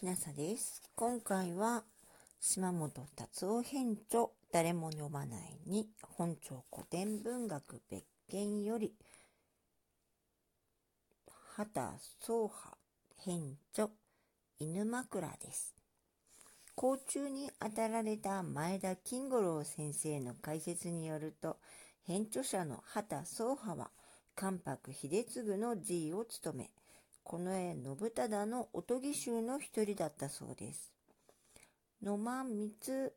きなさです。今回は島本達夫編著誰も読まないに本庁古典文学別件より畑宗派編著犬枕です。甲虫に当たられた前田金五郎先生の解説によると編著者の畑宗派は関白秀次の辞意を務め近衛信忠のおとぎ衆の一人だったそうです。野間光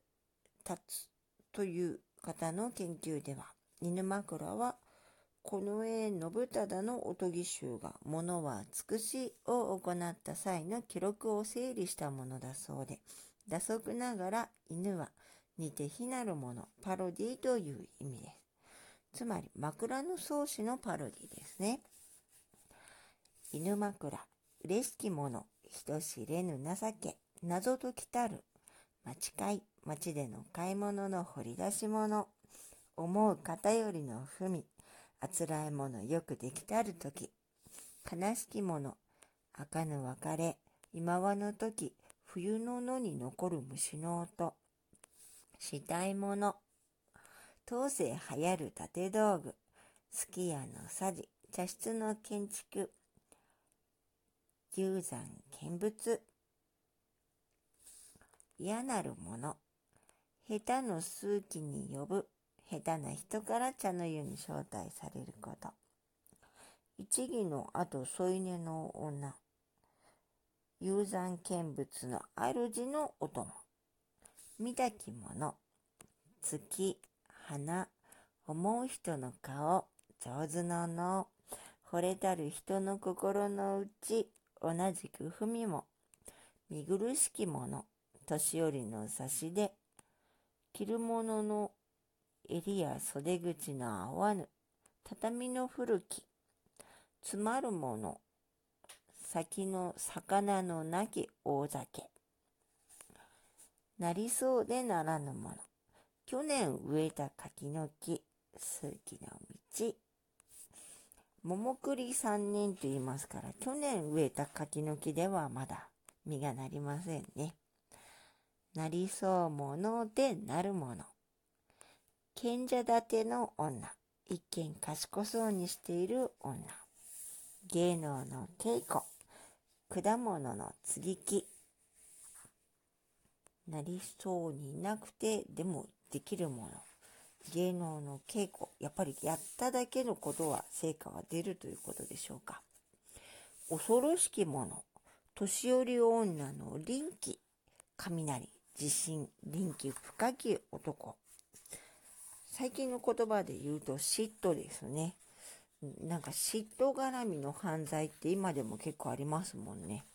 達という方の研究では犬枕は近衛信忠のおとぎ衆が「物は尽くし」を行った際の記録を整理したものだそうで打足ながら犬は似て非なるものパロディという意味です。つまり枕草子のパロディですね。犬枕嬉しきもの人知れぬ情け謎解きたる町会町での買い物の掘り出し物思う偏りの文あつらえ物よくできたる時悲しきもの開かぬ別れ今はの時冬の野に残る虫の音したいもの当世流行る縦道具すき家のさじ茶室の建築流山見物。嫌なるもの。下手の数奇に呼ぶ。下手な人から茶の湯に招待されること。一義の後添い寝の女。雄山見物の主のお供。見たきもの。月花思う人の顔上手なの。脳惚れたる人の心の内。同じく文も見苦しきもの年寄りの差し出着るものの襟や袖口の合わぬ畳の古きつまるもの先の魚のなき大酒なりそうでならぬもの去年植えた柿の木数奇の道桃栗三年と言いますから去年植えた柿の木ではまだ実がなりませんね。なりそうものでなるもの。賢者立ての女。一見賢そうにしている女。芸能の稽古。果物の接ぎ木。なりそうになくてでもできるもの。芸能の稽古。やっぱりやっただけのことは成果が出るということでしょうか？恐ろしきもの。年寄り女の臨機。雷。地震。臨機深き男。最近の言葉で言うと嫉妬ですね。なんか嫉妬絡みの犯罪って今でも結構ありますもんね。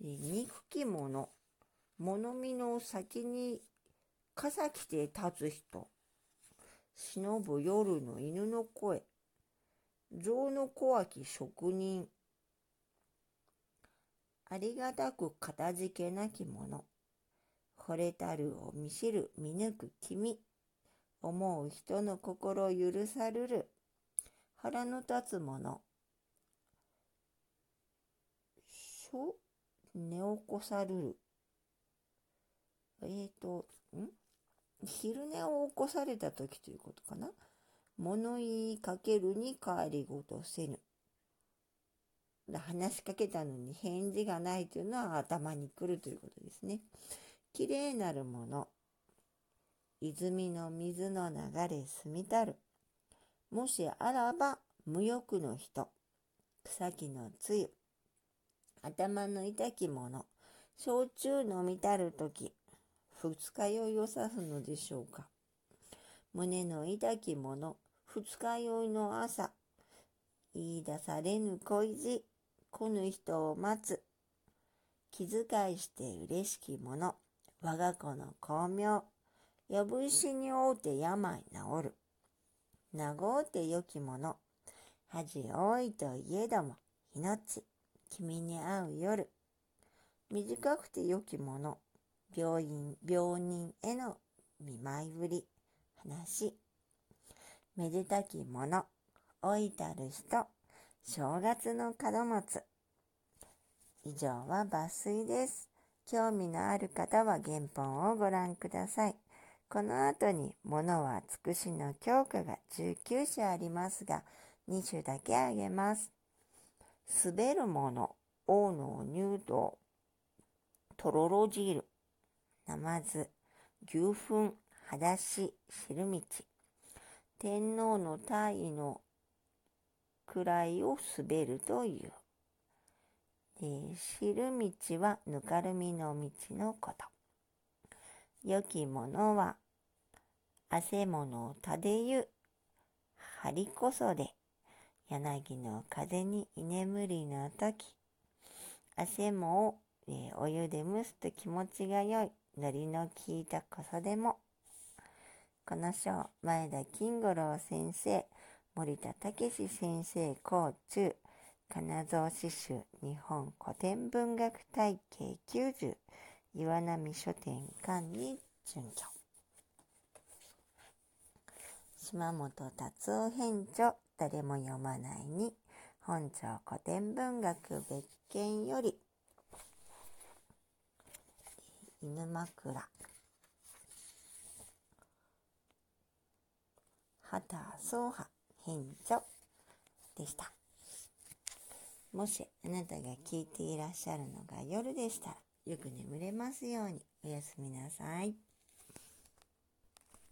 憎き者。物見の先に傘着て立つ人。忍ぶ夜の犬の声。象の小き職人。ありがたくかたじけなき者。惚れたるを見知る見抜く君。思う人の心許さるる。腹の立つ者。しょ、寝起こさるる。えーと、ん？昼寝を起こされた時ということかな。物言いかけるに帰りごとせぬ。話しかけたのに返事がないというのは頭にくるということですね。きれいなるもの。泉の水の流れ澄みたる。もしあらば無欲の人。草木のつゆ。頭の痛きもの。焼酎飲みたるとき。二日酔いを指すのでしょうか。胸の痛きもの。二日酔いの朝。言い出されぬ恋路。来ぬ人を待つ。気遣いして嬉しきもの。我が子の巧妙。やぶ石に覆うて病治る。名ごうて良きもの。恥多いといえども、命。君に会う夜。短くて良きもの。病院、病人への見舞いぶり。話。めでたきもの。老いたる人。正月の門松。以上は抜粋です。興味のある方は原本をご覧ください。この後に、物は尽くしの教科が19種ありますが、2種だけあげます。滑るもの、王の入道、とろろ汁、ナマズ、牛糞、裸足、汁道、天皇の体位の位を滑るという。で汁道はぬかるみの道のこと。良きものは、汗物をたでゆ、張りこそで、柳の風に居眠りの時、汗もを、えー、お湯で蒸すと気持ちが良い、海苔の効いたこそでも。この章、前田金五郎先生、森田武先生校中、金蔵詩集日本古典文学体系90岩波書店館に準拠島本達夫編著誰も読まないに本庁古典文学別件より犬枕畑総派編著でした。もしあなたが聞いていらっしゃるのが夜でしたら、よく眠れますようにおやすみなさい。